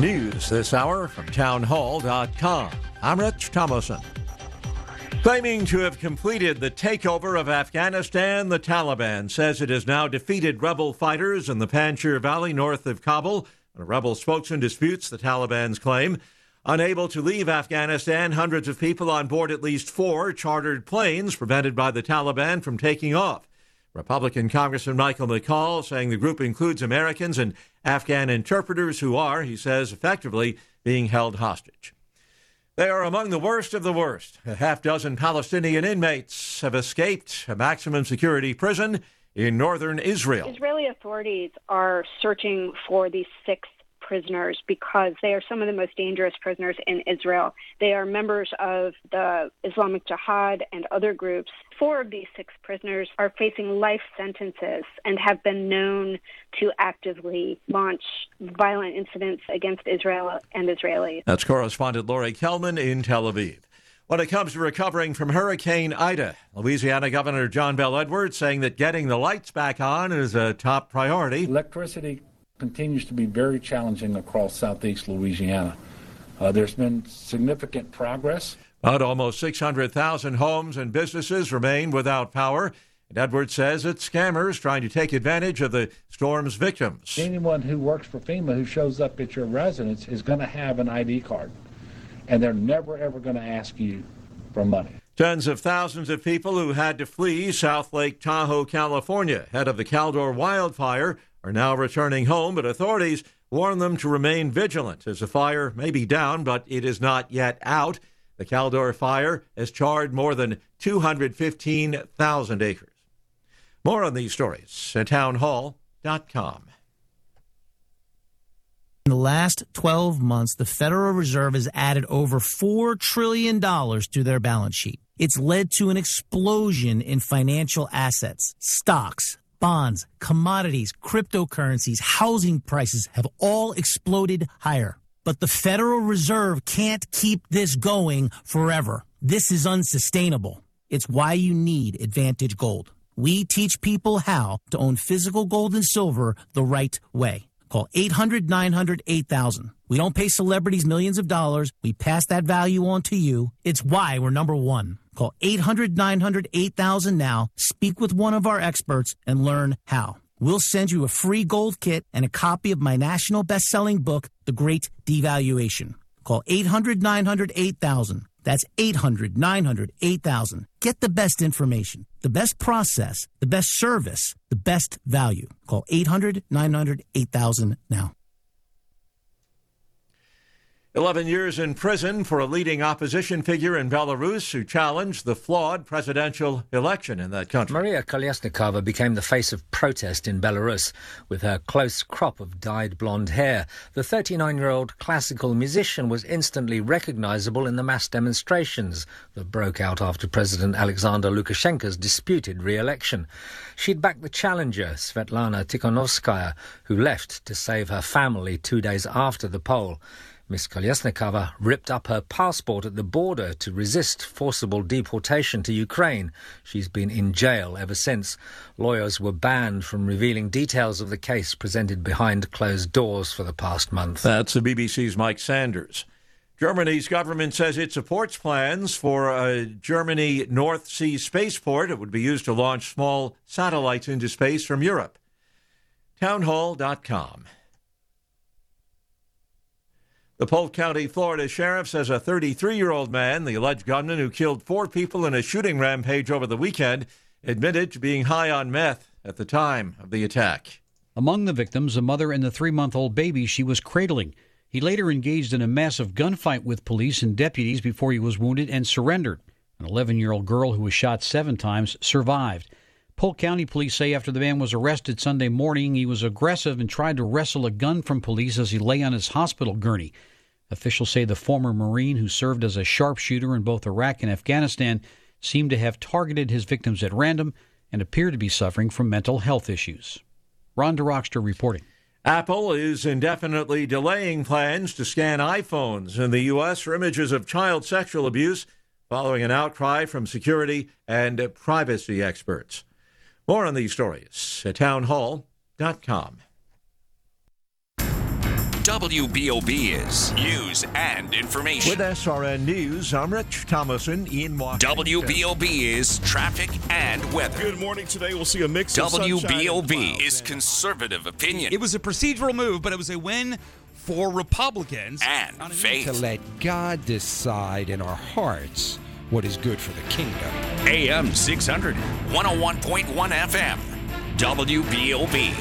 News this hour from townhall.com. I'm Rich Thomason. Claiming to have completed the takeover of Afghanistan, the Taliban says it has now defeated rebel fighters in the Panjshir Valley north of Kabul. A rebel spokesman disputes the Taliban's claim. Unable to leave Afghanistan, hundreds of people on board at least four chartered planes prevented by the Taliban from taking off. Republican Congressman Michael McCaul saying the group includes Americans and Afghan interpreters who are, he says, effectively being held hostage. They are among the worst of the worst. A half dozen Palestinian inmates have escaped a maximum security prison in northern Israel. Israeli authorities are searching for these six prisoners because they are some of the most dangerous prisoners in Israel. They are members of the Islamic Jihad and other groups. Four of these six prisoners are facing life sentences and have been known to actively launch violent incidents against Israel and Israelis. That's correspondent Laurie Kellman in Tel Aviv. When it comes to recovering from Hurricane Ida, Louisiana Governor John Bel Edwards saying that getting the lights back on is a top priority. Electricity continues to be very challenging across southeast Louisiana. Uh, there's been significant progress. But almost 600,000 homes and businesses remain without power. And Edwards says it's scammers trying to take advantage of the storm's victims. Anyone who works for FEMA who shows up at your residence is going to have an ID card, and they're never ever going to ask you for money. Tens of thousands of people who had to flee South Lake Tahoe, California, ahead of the Caldor wildfire are now returning home, but authorities warn them to remain vigilant as the fire may be down, but it is not yet out. The Caldor fire has charred more than 215,000 acres. More on these stories at townhall.com. In the last 12 months, the Federal Reserve has added over $4 trillion to their balance sheet. It's led to an explosion in financial assets, stocks, bonds, commodities, cryptocurrencies, housing prices have all exploded higher. But the Federal Reserve can't keep this going forever. This is unsustainable. It's why you need Advantage Gold. We teach people how to own physical gold and silver the right way. Call 800 900 8000. We don't pay celebrities millions of dollars. We pass that value on to you. It's why we're number one. Call 800 900 8000 now, speak with one of our experts, and learn how. We'll send you a free gold kit and a copy of my national best selling book, The Great Devaluation. Call 800 900 8000. That's 800 900 8000. Get the best information, the best process, the best service, the best value. Call 800 900 8000 now. 11 years in prison for a leading opposition figure in Belarus who challenged the flawed presidential election in that country. Maria Kolesnikova became the face of protest in Belarus with her close crop of dyed blonde hair. The 39 year old classical musician was instantly recognizable in the mass demonstrations that broke out after President Alexander Lukashenko's disputed re election. She'd backed the challenger, Svetlana Tikhanovskaya, who left to save her family two days after the poll. Miss Kolesnikova ripped up her passport at the border to resist forcible deportation to Ukraine. She's been in jail ever since. Lawyers were banned from revealing details of the case presented behind closed doors for the past month. That's the BBC's Mike Sanders. Germany's government says it supports plans for a Germany North Sea spaceport. It would be used to launch small satellites into space from Europe. Townhall.com. The Polk County, Florida sheriff says a 33 year old man, the alleged gunman who killed four people in a shooting rampage over the weekend, admitted to being high on meth at the time of the attack. Among the victims, a mother and the three month old baby she was cradling. He later engaged in a massive gunfight with police and deputies before he was wounded and surrendered. An 11 year old girl who was shot seven times survived. Polk County police say after the man was arrested Sunday morning, he was aggressive and tried to wrestle a gun from police as he lay on his hospital gurney. Officials say the former Marine, who served as a sharpshooter in both Iraq and Afghanistan, seemed to have targeted his victims at random and appeared to be suffering from mental health issues. Ron DeRockster reporting. Apple is indefinitely delaying plans to scan iPhones in the U.S. for images of child sexual abuse following an outcry from security and privacy experts. More on these stories at townhall.com. WBOB is news and information. With SRN News, I'm Rich Thomason in Washington. WBOB is traffic and weather. Good morning. Today we'll see a mix of sunshine WBOB is conservative opinion It was a procedural move, but it was a win for Republicans. and faith. to let God decide in our hearts what is good for the kingdom. AM 600, 101.1 FM. WBOB.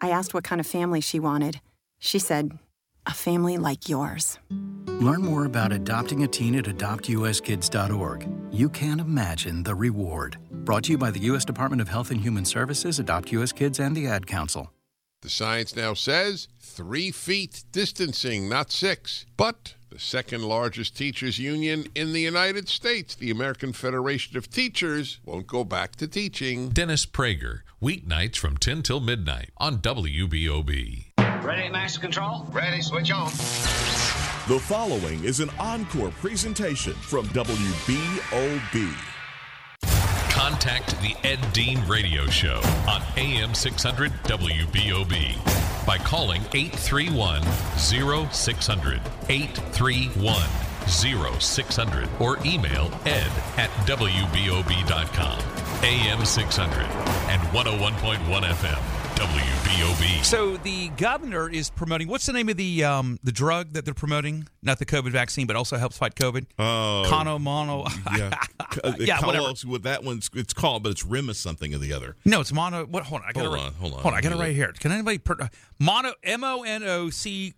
I asked what kind of family she wanted. She said, a family like yours. Learn more about adopting a teen at adoptuskids.org. You can't imagine the reward. Brought to you by the U.S. Department of Health and Human Services, Adopt U.S. Kids, and the Ad Council. The science now says three feet distancing, not six. But the second largest teachers union in the United States, the American Federation of Teachers, won't go back to teaching. Dennis Prager, weeknights from 10 till midnight on WBOB. Ready, Master Control? Ready, switch on. The following is an encore presentation from WBOB. Contact the Ed Dean Radio Show on AM 600 WBOB by calling 831 0600, 831 0600, or email ed at WBOB.com. AM 600 and 101.1 FM. WBOB. So the governor is promoting. What's the name of the um, the drug that they're promoting? Not the COVID vaccine, but also helps fight COVID. Oh, Cono mono. yeah, Uh, Yeah, whatever. What that one's it's called, but it's Rimus something or the other. No, it's mono. What? Hold on. I got Hold on, hold on. Hold on. I got it right here. Can anybody per, uh, mono M O N O C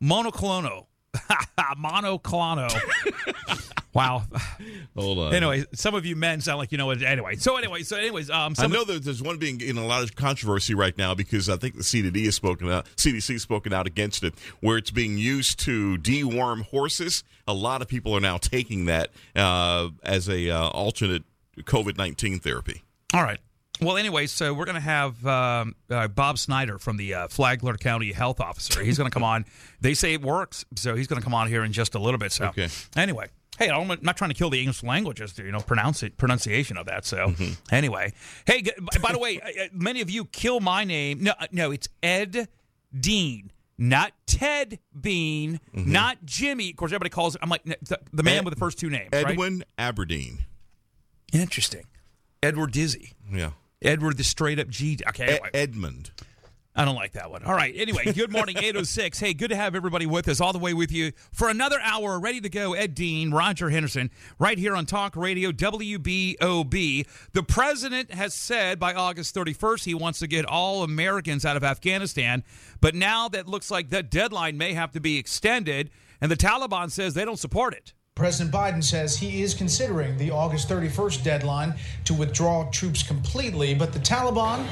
monoclono monoclono. wow. Hold on. Anyway, some of you men sound like you know what. Anyway, so anyway, so anyways, um, I know that there's one being in a lot of controversy right now because I think the CDD has spoken out, CDC has spoken out against it, where it's being used to deworm horses. A lot of people are now taking that uh, as a uh, alternate COVID nineteen therapy. All right. Well, anyway, so we're going to have um, uh, Bob Snyder from the uh, Flagler County Health Officer. He's going to come on. They say it works, so he's going to come on here in just a little bit. So, Okay. anyway, hey, I'm not trying to kill the English language, just you know, pronounce it, pronunciation of that. So, anyway, hey, by- the way, many of you kill my name. No, uh, no, it's Ed Dean. Not Ted Bean, not Jimmy. Of course, everybody calls it. I'm like the, the man Ed- with the first two names. right? Edwin Aberdeen. Interesting. Edward Dizzy. Yeah. Edward the straight up G. Okay, E- anyway. Edmund. I don't like that one. All right. Anyway, good morning, 806. Hey, good to have everybody with us, all the way with you for another hour. Ready to go. Ed Dean, Roger Henderson, right here on Talk Radio WBOB. The president has said by August 31st he wants to get all Americans out of Afghanistan. But now that looks like that deadline may have to be extended, and the Taliban says they don't support it. President Biden says he is considering the August 31st deadline to withdraw troops completely, but the Taliban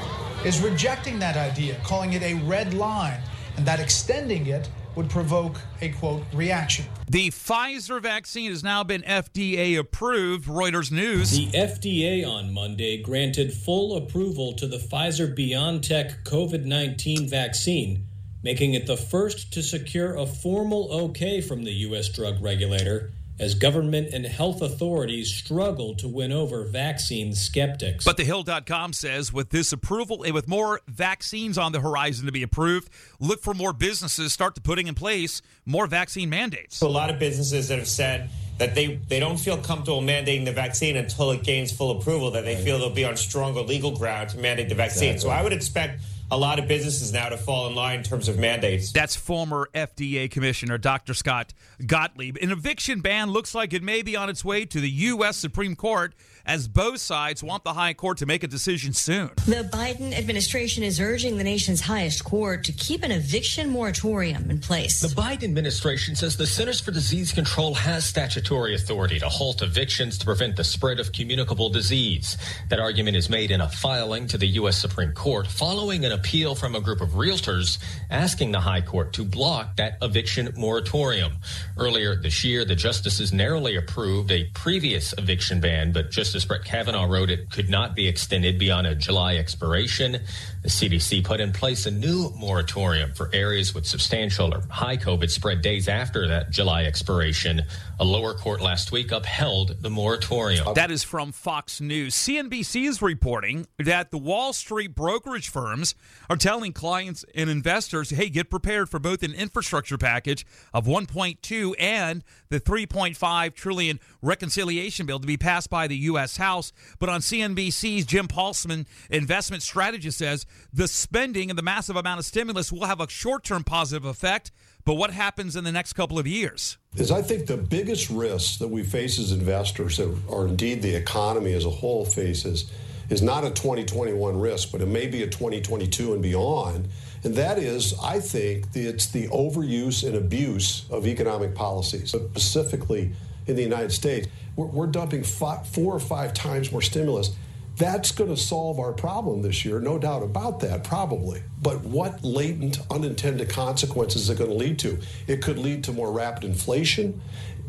is rejecting that idea, calling it a red line, and that extending it would provoke a quote reaction. The Pfizer vaccine has now been FDA approved. Reuters News. The FDA on Monday granted full approval to the Pfizer BioNTech COVID 19 vaccine, making it the first to secure a formal okay from the U.S. drug regulator as government and health authorities struggle to win over vaccine skeptics. But the thehill.com says with this approval and with more vaccines on the horizon to be approved, look for more businesses start to putting in place more vaccine mandates. a lot of businesses that have said that they, they don't feel comfortable mandating the vaccine until it gains full approval, that they feel they'll be on stronger legal ground to mandate the vaccine. So I would expect a lot of businesses now to fall in line in terms of mandates. That's former FDA Commissioner Dr. Scott Gottlieb. An eviction ban looks like it may be on its way to the U.S. Supreme Court as both sides want the High Court to make a decision soon. The Biden administration is urging the nation's highest court to keep an eviction moratorium in place. The Biden administration says the Centers for Disease Control has statutory authority to halt evictions to prevent the spread of communicable disease. That argument is made in a filing to the U.S. Supreme Court following an appeal from a group of realtors asking the High Court to block that eviction moratorium. Earlier this year, the justices narrowly approved a previous eviction ban, but Justice Justice Brett Kavanaugh wrote it could not be extended beyond a July expiration. The CDC put in place a new moratorium for areas with substantial or high COVID spread days after that July expiration. A lower court last week upheld the moratorium. That is from Fox News. CNBC is reporting that the Wall Street brokerage firms are telling clients and investors, hey, get prepared for both an infrastructure package of 1.2 and the 3.5 trillion reconciliation bill to be passed by the U.S. House. But on CNBC's Jim Paulsen, investment strategist, says the spending and the massive amount of stimulus will have a short term positive effect. But what happens in the next couple of years? Is I think the biggest risk that we face as investors, or indeed the economy as a whole faces, is not a 2021 risk, but it may be a 2022 and beyond. And that is, I think, it's the overuse and abuse of economic policies, specifically in the United States. We're, we're dumping five, four or five times more stimulus. That's going to solve our problem this year, no doubt about that, probably. But what latent unintended consequences is it going to lead to? It could lead to more rapid inflation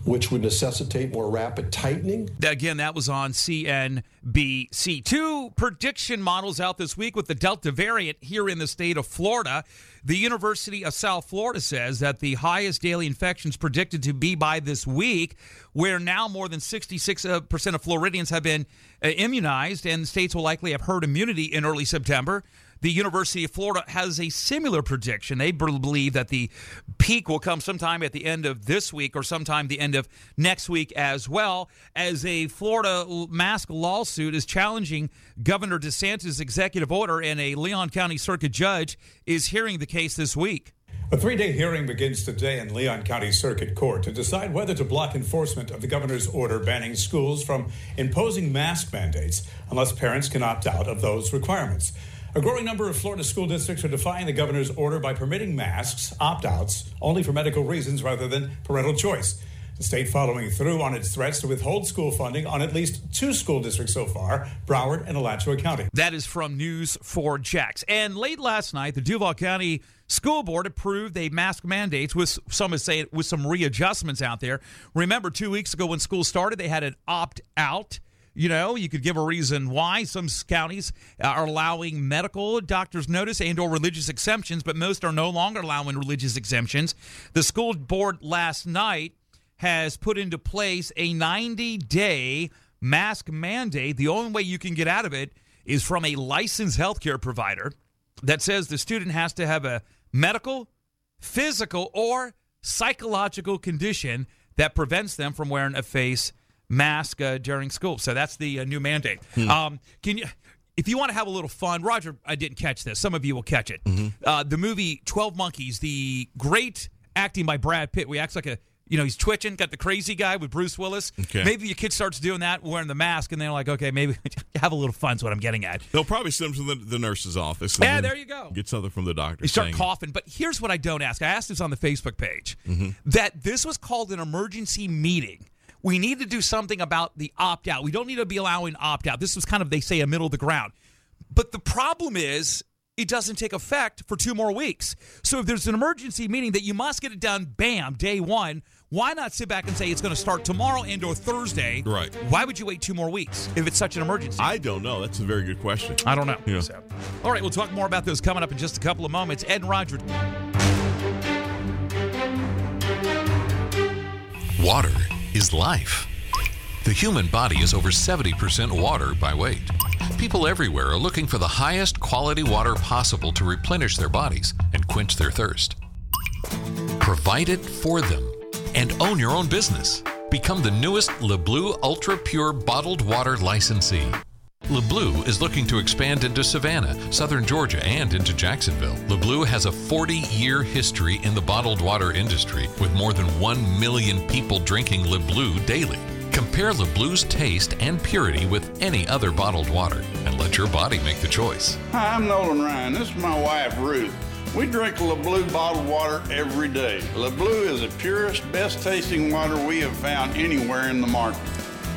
which would necessitate more rapid tightening. Again, that was on CNBC. Two prediction models out this week with the Delta variant here in the state of Florida. The University of South Florida says that the highest daily infections predicted to be by this week, where now more than 66% of Floridians have been uh, immunized, and states will likely have herd immunity in early September. The University of Florida has a similar prediction. They believe that the peak will come sometime at the end of this week or sometime the end of next week as well, as a Florida mask lawsuit is challenging Governor DeSantis' executive order, and a Leon County Circuit judge is hearing the case this week. A three day hearing begins today in Leon County Circuit Court to decide whether to block enforcement of the governor's order banning schools from imposing mask mandates unless parents can opt out of those requirements. A growing number of Florida school districts are defying the governor's order by permitting masks, opt outs, only for medical reasons rather than parental choice. The state following through on its threats to withhold school funding on at least two school districts so far Broward and Alachua County. That is from News 4 Jax. And late last night, the Duval County School Board approved a mask mandates with some say with some readjustments out there. Remember, two weeks ago when school started, they had an opt out you know, you could give a reason why some counties uh, are allowing medical doctors notice and or religious exemptions, but most are no longer allowing religious exemptions. The school board last night has put into place a 90-day mask mandate. The only way you can get out of it is from a licensed healthcare provider that says the student has to have a medical, physical, or psychological condition that prevents them from wearing a face mask uh, during school. So that's the uh, new mandate. Hmm. Um, can you? If you want to have a little fun, Roger, I didn't catch this. Some of you will catch it. Mm-hmm. Uh, the movie Twelve Monkeys, the great acting by Brad Pitt. We acts like a you know, he's twitching, got the crazy guy with Bruce Willis. Okay. Maybe your kid starts doing that, wearing the mask, and they're like, okay, maybe have a little fun. Is what I'm getting at. They'll probably send him to the, the nurse's office. Yeah, there you go. Get something from the doctor. You start saying, coughing. But here's what I don't ask. I asked this on the Facebook page mm-hmm. that this was called an emergency meeting we need to do something about the opt out. We don't need to be allowing opt out. This was kind of, they say, a middle of the ground. But the problem is, it doesn't take effect for two more weeks. So if there's an emergency meeting that you must get it done, bam, day one. Why not sit back and say it's going to start tomorrow and or Thursday? Right. Why would you wait two more weeks if it's such an emergency? I don't know. That's a very good question. I don't know. Yeah. So, all right, we'll talk more about those coming up in just a couple of moments. Ed and Roger. Water is life. The human body is over 70% water by weight. People everywhere are looking for the highest quality water possible to replenish their bodies and quench their thirst. Provide it for them and own your own business. Become the newest LeBleu Ultra Pure bottled water licensee. LeBleu is looking to expand into Savannah, southern Georgia, and into Jacksonville. LeBleu has a 40 year history in the bottled water industry with more than 1 million people drinking LeBleu daily. Compare LeBleu's taste and purity with any other bottled water and let your body make the choice. Hi, I'm Nolan Ryan. This is my wife, Ruth. We drink LeBleu bottled water every day. LeBleu is the purest, best tasting water we have found anywhere in the market.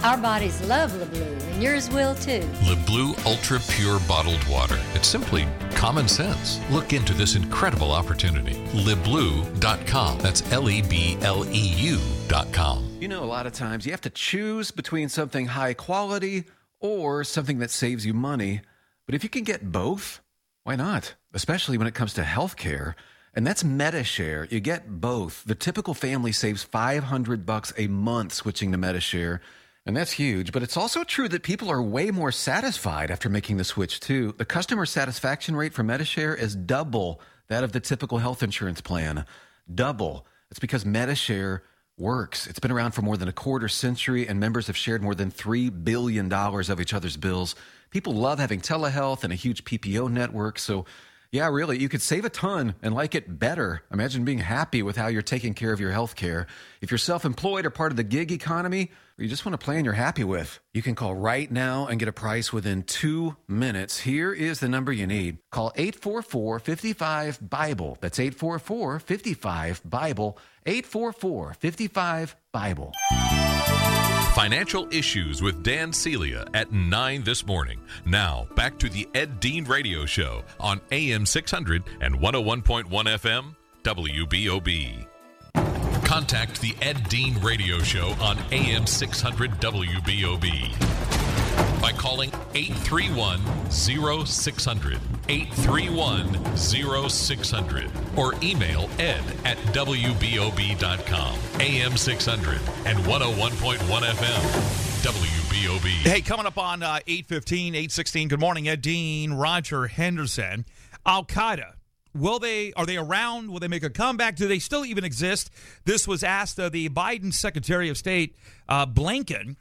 Our bodies love LeBleu, and yours will too. LeBleu Ultra Pure Bottled Water. It's simply common sense. Look into this incredible opportunity. LeBleu.com. That's L E B L E U.com. You know, a lot of times you have to choose between something high quality or something that saves you money. But if you can get both, why not? Especially when it comes to healthcare. And that's Medi-Share. You get both. The typical family saves 500 bucks a month switching to Medi-Share. And that's huge, but it's also true that people are way more satisfied after making the switch too. The customer satisfaction rate for Medi-Share is double that of the typical health insurance plan. Double. It's because Medi-Share works. It's been around for more than a quarter century, and members have shared more than $3 billion of each other's bills. People love having telehealth and a huge PPO network, so yeah, really, you could save a ton and like it better. Imagine being happy with how you're taking care of your health care. If you're self employed or part of the gig economy, or you just want a plan you're happy with, you can call right now and get a price within two minutes. Here is the number you need. Call 844 55 Bible. That's 844 55 Bible. 844 55 Bible. Financial Issues with Dan Celia at 9 this morning. Now, back to the Ed Dean Radio Show on AM 600 and 101.1 FM, WBOB. Contact the Ed Dean Radio Show on AM 600 WBOB by calling 831 0600. 831 0600. Or email ed at WBOB.com. AM 600 and 101.1 FM. WBOB. Hey, coming up on uh, 815, 816. Good morning, Ed Dean, Roger Henderson. Al Qaeda. Will they are they around? Will they make a comeback? Do they still even exist? This was asked of the Biden Secretary of State uh, Blinken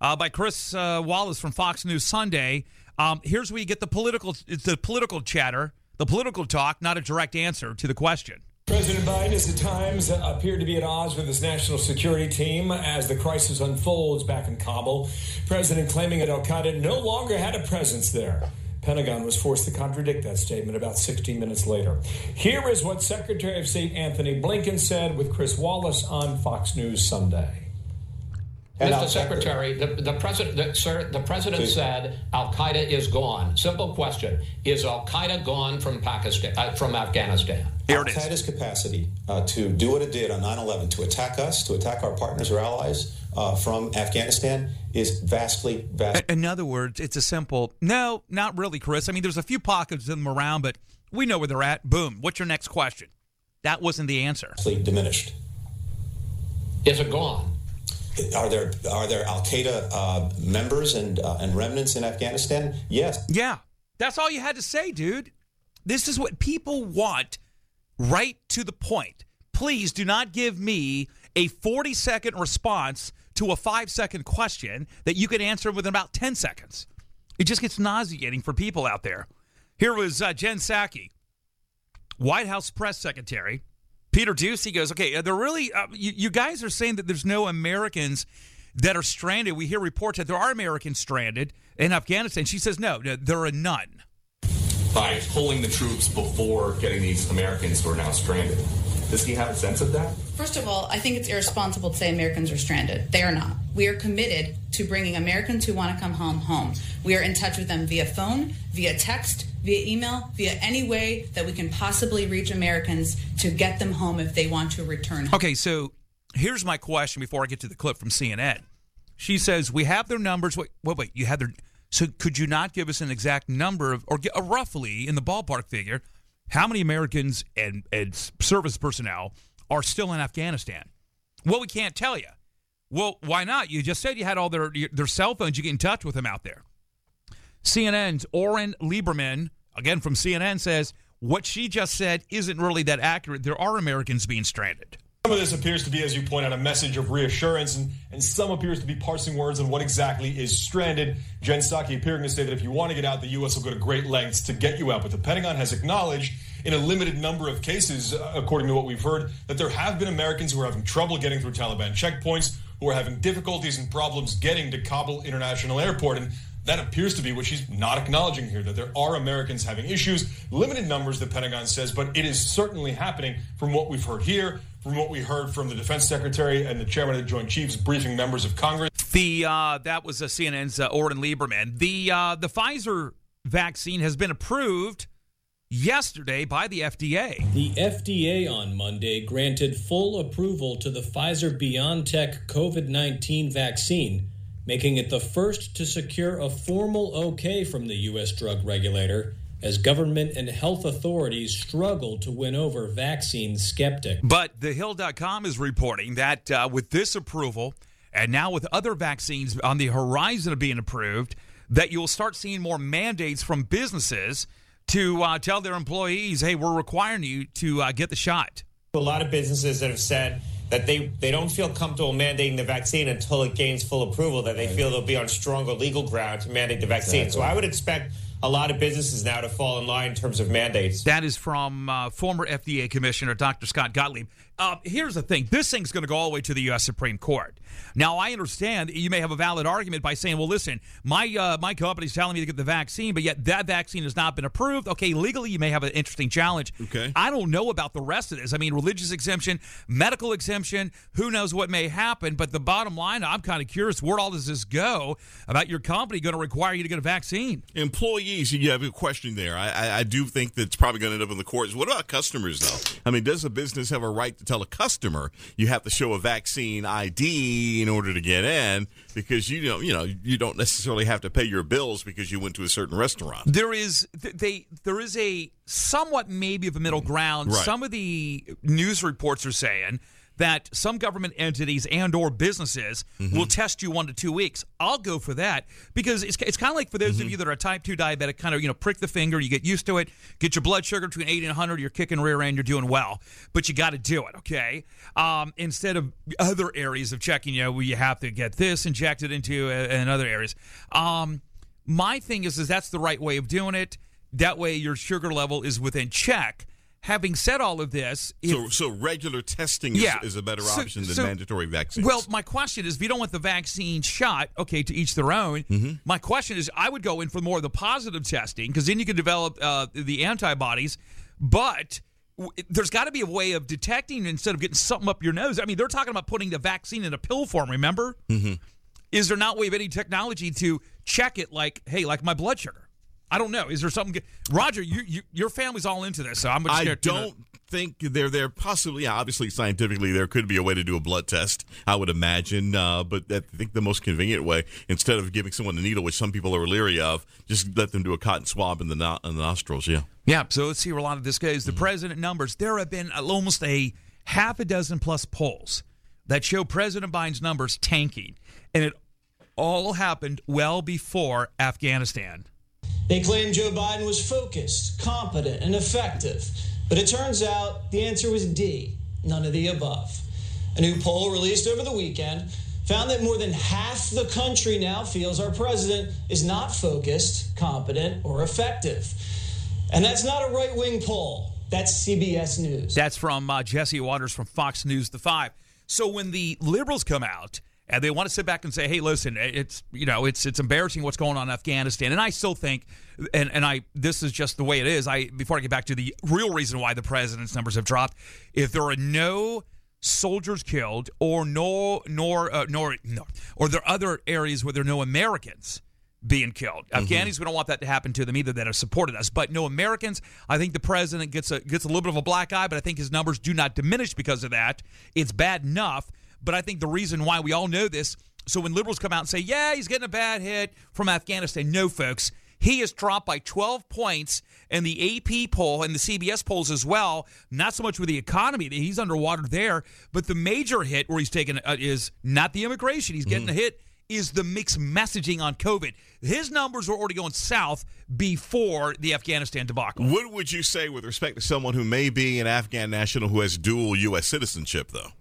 uh, by Chris uh, Wallace from Fox News Sunday. Um, here's where you get the political the political chatter, the political talk, not a direct answer to the question. President Biden is at times appeared to be at odds with his national security team as the crisis unfolds back in Kabul. President claiming that Al Qaeda no longer had a presence there. Pentagon was forced to contradict that statement about 60 minutes later. Here is what Secretary of State Anthony Blinken said with Chris Wallace on Fox News Sunday. Mr. Secretary, the, the president, the, sir, the president Please. said Al Qaeda is gone. Simple question: Is Al Qaeda gone from Pakistan, uh, from Afghanistan? Al Qaeda's capacity uh, to do what it did on 9 11, to attack us, to attack our partners or allies uh, from Afghanistan, is vastly, vastly. In other words, it's a simple no, not really, Chris. I mean, there's a few pockets of them around, but we know where they're at. Boom. What's your next question? That wasn't the answer. diminished. Is it gone? Are there are there Al Qaeda uh, members and uh, and remnants in Afghanistan? Yes. Yeah, that's all you had to say, dude. This is what people want, right to the point. Please do not give me a 40 second response to a five second question that you can answer within about 10 seconds. It just gets nauseating for people out there. Here was uh, Jen Psaki, White House press secretary. Peter Doocy goes, okay, they're really, uh, you, you guys are saying that there's no Americans that are stranded. We hear reports that there are Americans stranded in Afghanistan. She says, no, no, there are none. by pulling the troops before getting these Americans who are now stranded. Does he have a sense of that? First of all, I think it's irresponsible to say Americans are stranded. They are not. We are committed to bringing Americans who want to come home home. We are in touch with them via phone, via text, via email, via any way that we can possibly reach Americans to get them home if they want to return home. Okay, so here's my question before I get to the clip from CNN. She says, We have their numbers. Wait, wait, wait. You have their. So could you not give us an exact number of, or get, uh, roughly in the ballpark figure, how many Americans and, and service personnel are still in Afghanistan? Well, we can't tell you. Well, why not? You just said you had all their their cell phones. You get in touch with them out there. CNN's Oren Liebermann, again from CNN, says what she just said isn't really that accurate. There are Americans being stranded. Some of this appears to be, as you point out, a message of reassurance, and, and some appears to be parsing words on what exactly is stranded. Jen Psaki appearing to say that if you want to get out, the U.S. will go to great lengths to get you out. But the Pentagon has acknowledged, in a limited number of cases, uh, according to what we've heard, that there have been Americans who are having trouble getting through Taliban checkpoints, who are having difficulties and problems getting to Kabul International Airport. And that appears to be what she's not acknowledging here that there are Americans having issues. Limited numbers, the Pentagon says, but it is certainly happening from what we've heard here, from what we heard from the defense secretary and the chairman of the Joint Chiefs briefing members of Congress. The uh, that was uh, CNN's uh, Oren Liebermann. The uh, the Pfizer vaccine has been approved yesterday by the FDA. The FDA on Monday granted full approval to the Pfizer BioNTech COVID 19 vaccine, making it the first to secure a formal okay from the U.S. drug regulator as government and health authorities struggle to win over vaccine skeptics. But TheHill.com is reporting that uh, with this approval, and now with other vaccines on the horizon of being approved, that you'll start seeing more mandates from businesses to uh, tell their employees, hey, we're requiring you to uh, get the shot. A lot of businesses that have said that they, they don't feel comfortable mandating the vaccine until it gains full approval, that they feel they'll be on stronger legal ground to mandate the vaccine. Exactly. So I would expect a lot of businesses now to fall in line in terms of mandates. That is from uh, former FDA Commissioner Dr. Scott Gottlieb. Uh, here's the thing this thing's going to go all the way to the U.S. Supreme Court. Now, I understand you may have a valid argument by saying, well, listen, my, uh, my company's telling me to get the vaccine, but yet that vaccine has not been approved. Okay, legally, you may have an interesting challenge. Okay. I don't know about the rest of this. I mean, religious exemption, medical exemption, who knows what may happen. But the bottom line, I'm kind of curious where all does this go about your company going to require you to get a vaccine? Employees, you have a question there. I, I, I do think that's probably going to end up in the courts. What about customers, though? I mean, does a business have a right to tell a customer you have to show a vaccine ID in order to get in because you don't, you know, you don't necessarily have to pay your bills because you went to a certain restaurant. There is they there is a somewhat maybe of a middle ground. Right. Some of the news reports are saying that some government entities and or businesses Mm-hmm. will test you one to two weeks. I'll go for that because it's, it's kind of like for those Mm-hmm. of you that are type 2 diabetic, kind of, you know, prick the finger, you get used to it, get your blood sugar between 80 and 100, you're kicking rear end, you're doing well. But you got to do it, okay? Um, instead of other areas of checking, you know, you have to get this injected into uh, and other areas. Um, my thing is, is that's the right way of doing it. That way, your sugar level is within check. Having said all of this, if- So, so regular testing is, Yeah. is a better So- option than so- mandatory vaccines. well, my question is, if you don't want the vaccine shot, okay, to each their own. Mm-hmm. My question is, I would go in for more of the positive testing because then you can develop uh, the antibodies. But w- there's got to be a way of detecting instead of getting something up your nose. I mean, they're talking about putting the vaccine in a pill form. Remember? Mm-hmm. Is there not way of any technology to check it? Like, hey, like my blood sugar. I don't know. Is there something? Roger, you, you your family's all into this, so I'm just I here to- don't think they're there. Possibly, yeah, obviously, scientifically, there could be a way to do a blood test. I would imagine, uh, but I think the most convenient way, instead of giving someone a needle, which some people are leery of, just let them do a cotton swab in the, no- in the nostrils. Yeah. Yeah, so let's see where a lot of this goes. The Mm-hmm. president numbers. There have been almost a half a dozen plus polls that show President Biden's numbers tanking, and it all happened well before Afghanistan. They claim Joe Biden was focused, competent, and effective. But it turns out the answer was D, none of the above. A new poll released over the weekend found that more than half the country now feels our president is not focused, competent, or effective. And that's not a right wing poll. That's CBS News. That's from uh, Jesse Watters from Fox News The Five. So when the liberals come out and they want to sit back and say, "Hey, listen, it's you know, it's it's embarrassing what's going on in Afghanistan," and I still think, and and I this is just the way it is. I before I get back to the real reason why the president's numbers have dropped, if there are no soldiers killed or no nor uh, nor no or there are other areas where there are no Americans being killed. Afghanis, we don't want that to happen to them either that have supported us. But no Americans. I think the president gets a gets a little bit of a black eye, but I think his numbers do not diminish because of that. It's bad enough, but I think the reason why we all know this. So when liberals come out and say, "Yeah, he's getting a bad hit from Afghanistan," no, folks. He has dropped by 12 points in the AP poll and the CBS polls as well. Not so much with the economy; he's underwater there. But the major hit where he's taken uh, is not the immigration. He's getting a hit is the mixed messaging on COVID. His numbers were already going south before the Afghanistan debacle. What would you say with respect to someone who may be an Afghan national who has dual U.S. citizenship, though?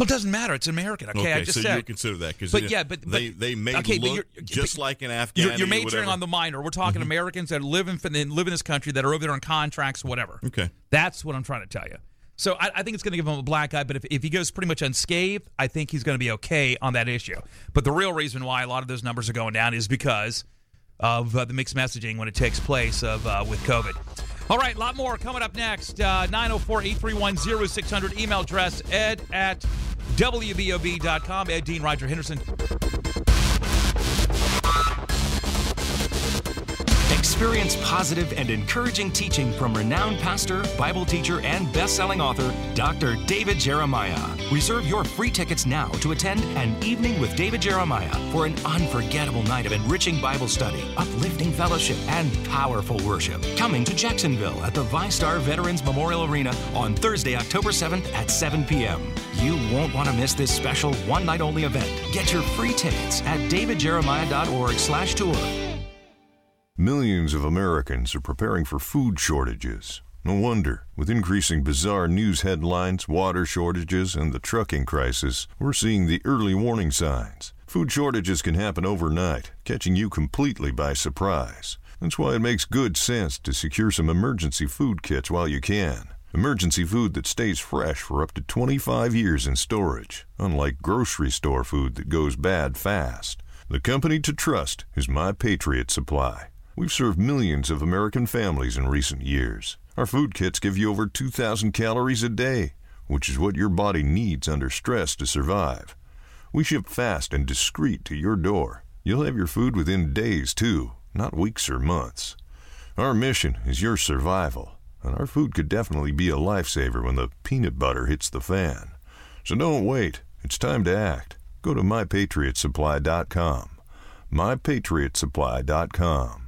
Well, it doesn't matter. It's American. Okay, I just so said. you consider that because But yeah, but, but they they may okay, look just like an Afghan. You're, you're majoring. Mm-hmm. on the minor. We're talking Americans that live in live in this country that are over there on contracts, whatever. Okay, that's what I'm trying to tell you. So I, I think it's going to give him a black eye. But if, if he goes pretty much unscathed, I think he's going to be okay on that issue. But the real reason why a lot of those numbers are going down is because of uh, the mixed messaging when it takes place of uh, with COVID. All right, a lot more coming up next. Uh, 904 831 0600. Email address ed at WBOB.com. Ed Dean, Roger Henderson. Experience positive and encouraging teaching from renowned pastor, Bible teacher, and best-selling author Dr. David Jeremiah. Reserve your free tickets now to attend an evening with David Jeremiah for an unforgettable night of enriching Bible study, uplifting fellowship, and powerful worship. Coming to Jacksonville at the VyStar Veterans Memorial Arena on Thursday, October 7th at 7 p.m. You won't want to miss this special one-night only event. Get your free tickets at davidjeremiah.org slash tour. Millions of Americans are preparing for food shortages. No wonder, with increasing bizarre news headlines, water shortages, and the trucking crisis, we're seeing the early warning signs. Food shortages can happen overnight, catching you completely by surprise. That's why it makes good sense to secure some emergency food kits while you can. Emergency food that stays fresh for up to 25 years in storage, unlike grocery store food that goes bad fast. The company to trust is My Patriot Supply. We've served millions of American families in recent years. Our food kits give you over 2,000 calories a day, which is what your body needs under stress to survive. We ship fast and discreet to your door. You'll have your food within days, too, not weeks or months. Our mission is your survival, and our food could definitely be a lifesaver when the peanut butter hits the fan. So don't wait. It's time to act. Go to mypatriotsupply.com. mypatriotsupply.com.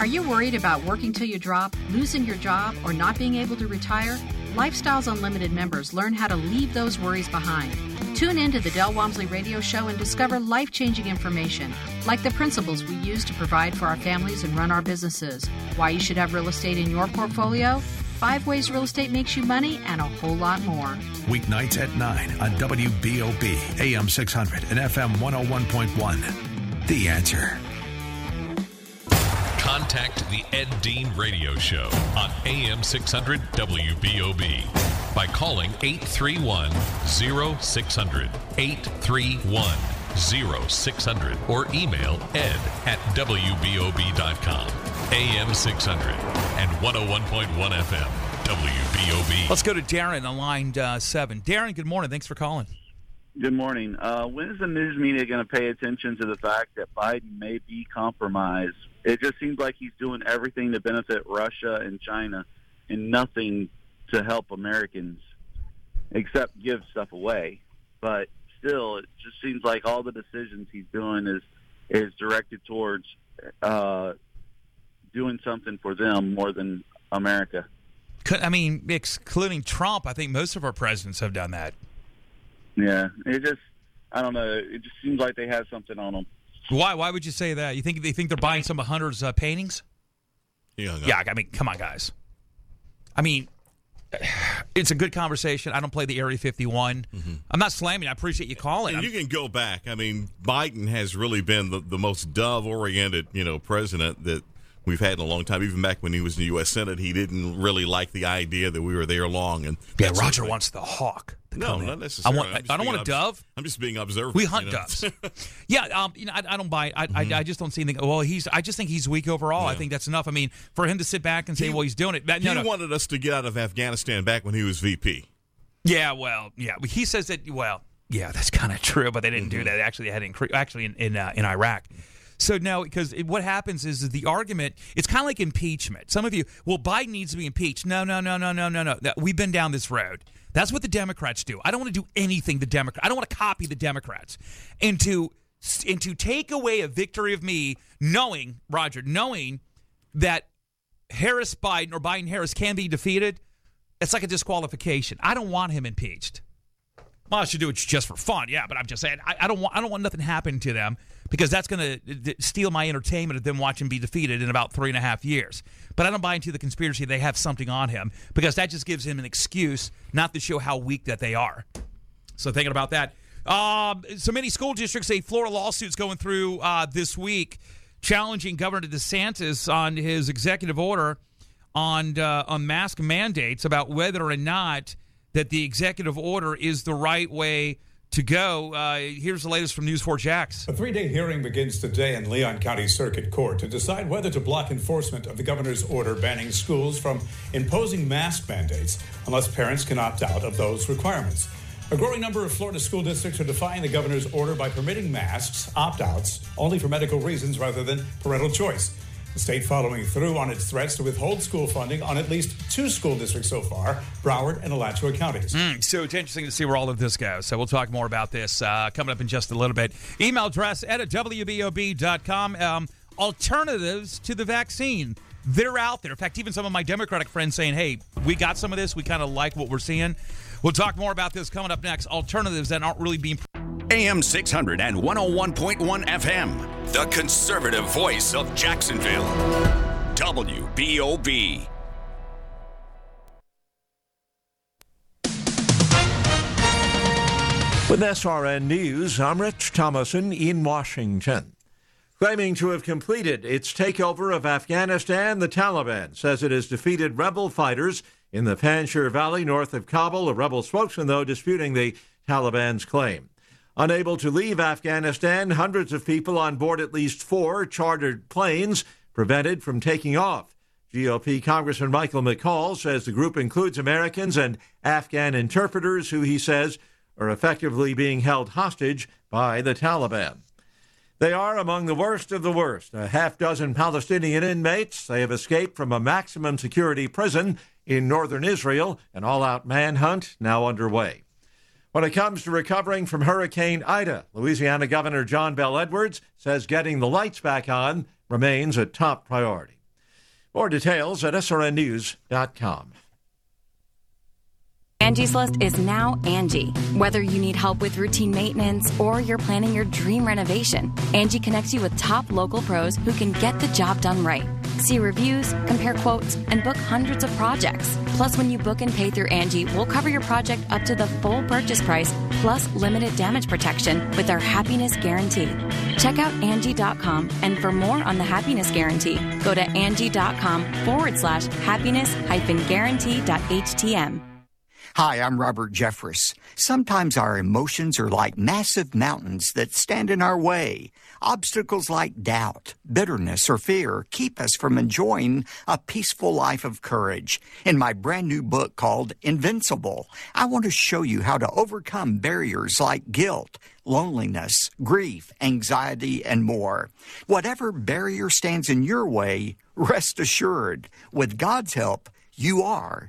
Are you worried about working till you drop, losing your job, or not being able to retire? Lifestyles Unlimited members learn how to leave those worries behind. Tune in to the Del Walmsley Radio Show and discover life changing information, like the principles we use to provide for our families and run our businesses, why you should have real estate in your portfolio, five ways real estate makes you money, and a whole lot more. Weeknights at 9 on WBOB, AM 600 and FM 101.1. The answer. Contact the Ed Dean Radio Show on AM 600 WBOB by calling 831 0600. 831 0600 or email ed at WBOB.com. AM 600 and 101.1 FM. WBOB. Let's go to Darren on line uh, seven. Darren, good morning. Thanks for calling. Good morning. Uh, when is the news media going to pay attention to the fact that Biden may be compromised? It just seems like he's doing everything to benefit Russia and China and nothing to help Americans except give stuff away. But still, it just seems like all the decisions he's doing is is directed towards uh, doing something for them more than America. I mean, excluding Trump, I think most of our presidents have done that. Yeah, it just I don't know. It just seems like they have something on them. Why? Why would you say that? You think they think they're buying some of Hunter's uh, paintings? Yeah. Yeah. I mean, come on, guys. I mean, it's a good conversation. I don't play the Area 51. I'm not slamming. I appreciate you calling. And you can go back. I mean, Biden has really been the, the most dove-oriented, you know, president that we've had in a long time. Even back when he was in the U.S. Senate, he didn't really like the idea that we were there long. And yeah, Roger wants the hawk. to No, come not necessarily. I want. I don't want a obs- dove. I'm just being observant. We hunt you know? doves. yeah, um, you know, I, I don't buy. I, Mm-hmm. I, I just don't see anything. Well, he's. I just think he's weak overall. I think that's enough. I mean, for him to sit back and say, He- "Well, he's doing it." No, he no. wanted us to get out of Afghanistan back when he was VP. Yeah, well, yeah. He says that. Well, yeah, that's kind of true, but they didn't Mm-hmm. do that. Actually, they had in, actually in in, uh, in Iraq. So now, because what happens is the argument, it's kind of like impeachment. Some of you, well, Biden needs to be impeached. No, no, no, no, no, no, no. We've been down this road. That's what the Democrats do. I don't want to do anything the Democrat. I don't want to copy the Democrats, and to and to take away a victory of me, knowing Roger, knowing that Harris Biden or Biden Harris can be defeated. It's like a disqualification. I don't want him impeached. Well, I should do it just for fun, yeah. But I'm just saying, I, I don't want I don't want nothing happening to them because that's going to steal my entertainment of them watching be defeated in about three and a half years. But I don't buy into the conspiracy they have something on him because that just gives him an excuse not to show how weak that they are. So thinking about that, um, so many school districts, a Florida lawsuit's going through uh, this week, challenging Governor DeSantis on his executive order on uh, on mask mandates about whether or not that the executive order is the right way to go. Uh, here's the latest from News 4 Jax. A three day hearing begins today in Leon County Circuit Court to decide whether to block enforcement of the governor's order banning schools from imposing mask mandates unless parents can opt out of those requirements. A growing number of Florida school districts are defying the governor's order by permitting masks, opt outs, only for medical reasons rather than parental choice. The state following through on its threats to withhold school funding on at least two school districts so far, Broward and Alachua counties. Mm, so it's interesting to see where all of this goes. So we'll talk more about this uh, coming up in just a little bit. Email address at WBOB.com. Um, alternatives to the vaccine. They're out there. In fact, even some of my Democratic friends saying, hey, we got some of this. We kind of like what we're seeing. We'll talk more about this coming up next. Alternatives that aren't really being. AM 600 and 101.1 FM, the conservative voice of Jacksonville. WBOB. With SRN News, I'm Rich Thomason in Washington. Claiming to have completed its takeover of Afghanistan, the Taliban says it has defeated rebel fighters in the Panjshir Valley north of Kabul. A rebel spokesman, though, disputing the Taliban's claim. Unable to leave Afghanistan, hundreds of people on board at least four chartered planes prevented from taking off. GOP Congressman Michael McCaul says the group includes Americans and Afghan interpreters who he says are effectively being held hostage by the Taliban. They are among the worst of the worst. A half dozen Palestinian inmates. They have escaped from a maximum security prison in northern Israel. An all out manhunt now underway. When it comes to recovering from Hurricane Ida, Louisiana Governor John Bel Edwards says getting the lights back on remains a top priority. More details at srnnews.com. Angie's List is now Angie. Whether you need help with routine maintenance or you're planning your dream renovation, Angie connects you with top local pros who can get the job done right. See reviews, compare quotes, and book hundreds of projects. Plus, when you book and pay through Angie, we'll cover your project up to the full purchase price, plus limited damage protection with our happiness guarantee. Check out Angie.com, and for more on the happiness guarantee, go to Angie.com forward slash happiness hyphen guarantee.htm. Hi, I'm Robert Jeffress. Sometimes our emotions are like massive mountains that stand in our way. Obstacles like doubt, bitterness, or fear keep us from enjoying a peaceful life of courage. In my brand new book called Invincible, I want to show you how to overcome barriers like guilt, loneliness, grief, anxiety, and more. Whatever barrier stands in your way, rest assured, with God's help, you are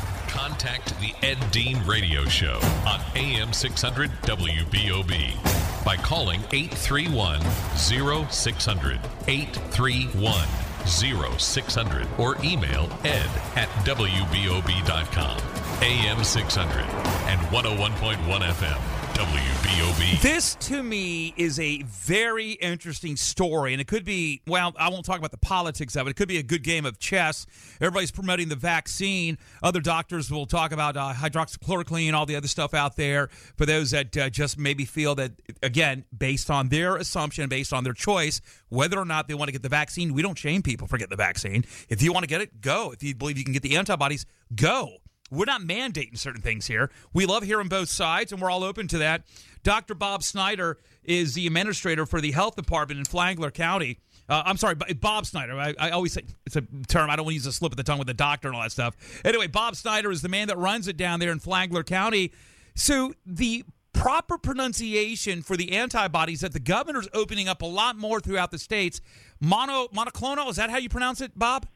contact the Ed Dean Radio Show on AM 600 WBOB by calling 831 0600. 831 0600 or email ed at WBOB.com. AM 600 and 101.1 FM. WBOB. This to me is a very interesting story, and it could be, well, I won't talk about the politics of it. It could be a good game of chess. Everybody's promoting the vaccine. Other doctors will talk about uh, hydroxychloroquine, all the other stuff out there for those that uh, just maybe feel that, again, based on their assumption, based on their choice, whether or not they want to get the vaccine. We don't shame people for getting the vaccine. If you want to get it, go. If you believe you can get the antibodies, go. We're not mandating certain things here. We love hearing both sides, and we're all open to that. Dr. Bob Snyder is the administrator for the health department in Flagler County. Uh, I'm sorry, Bob Snyder. I, I, always say it's a term. I don't want to use a slip of the tongue with the doctor and all that stuff. Anyway, Bob Snyder is the man that runs it down there in Flagler County. So the proper pronunciation for the antibodies that the governor's opening up a lot more throughout the states. Mono monoclonal is that how you pronounce it, Bob?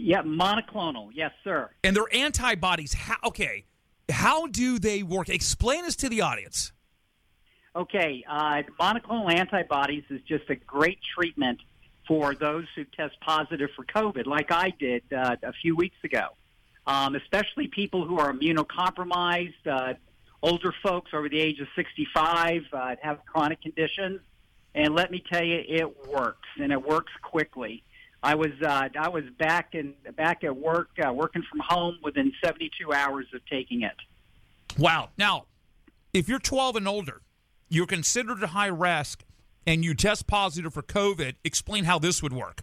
Yeah, monoclonal. Yes, sir. And they're antibodies. How, okay, how do they work? Explain this to the audience. Okay, uh, monoclonal antibodies is just a great treatment for those who test positive for COVID, like I did uh, a few weeks ago. Um, especially people who are immunocompromised, uh, older folks over the age of 65, uh, have chronic conditions. And let me tell you, it works, and it works quickly. I was uh, I was back in back at work, uh, working from home within 72 hours of taking it. Wow! Now, if you're 12 and older, you're considered a high risk, and you test positive for COVID. Explain how this would work.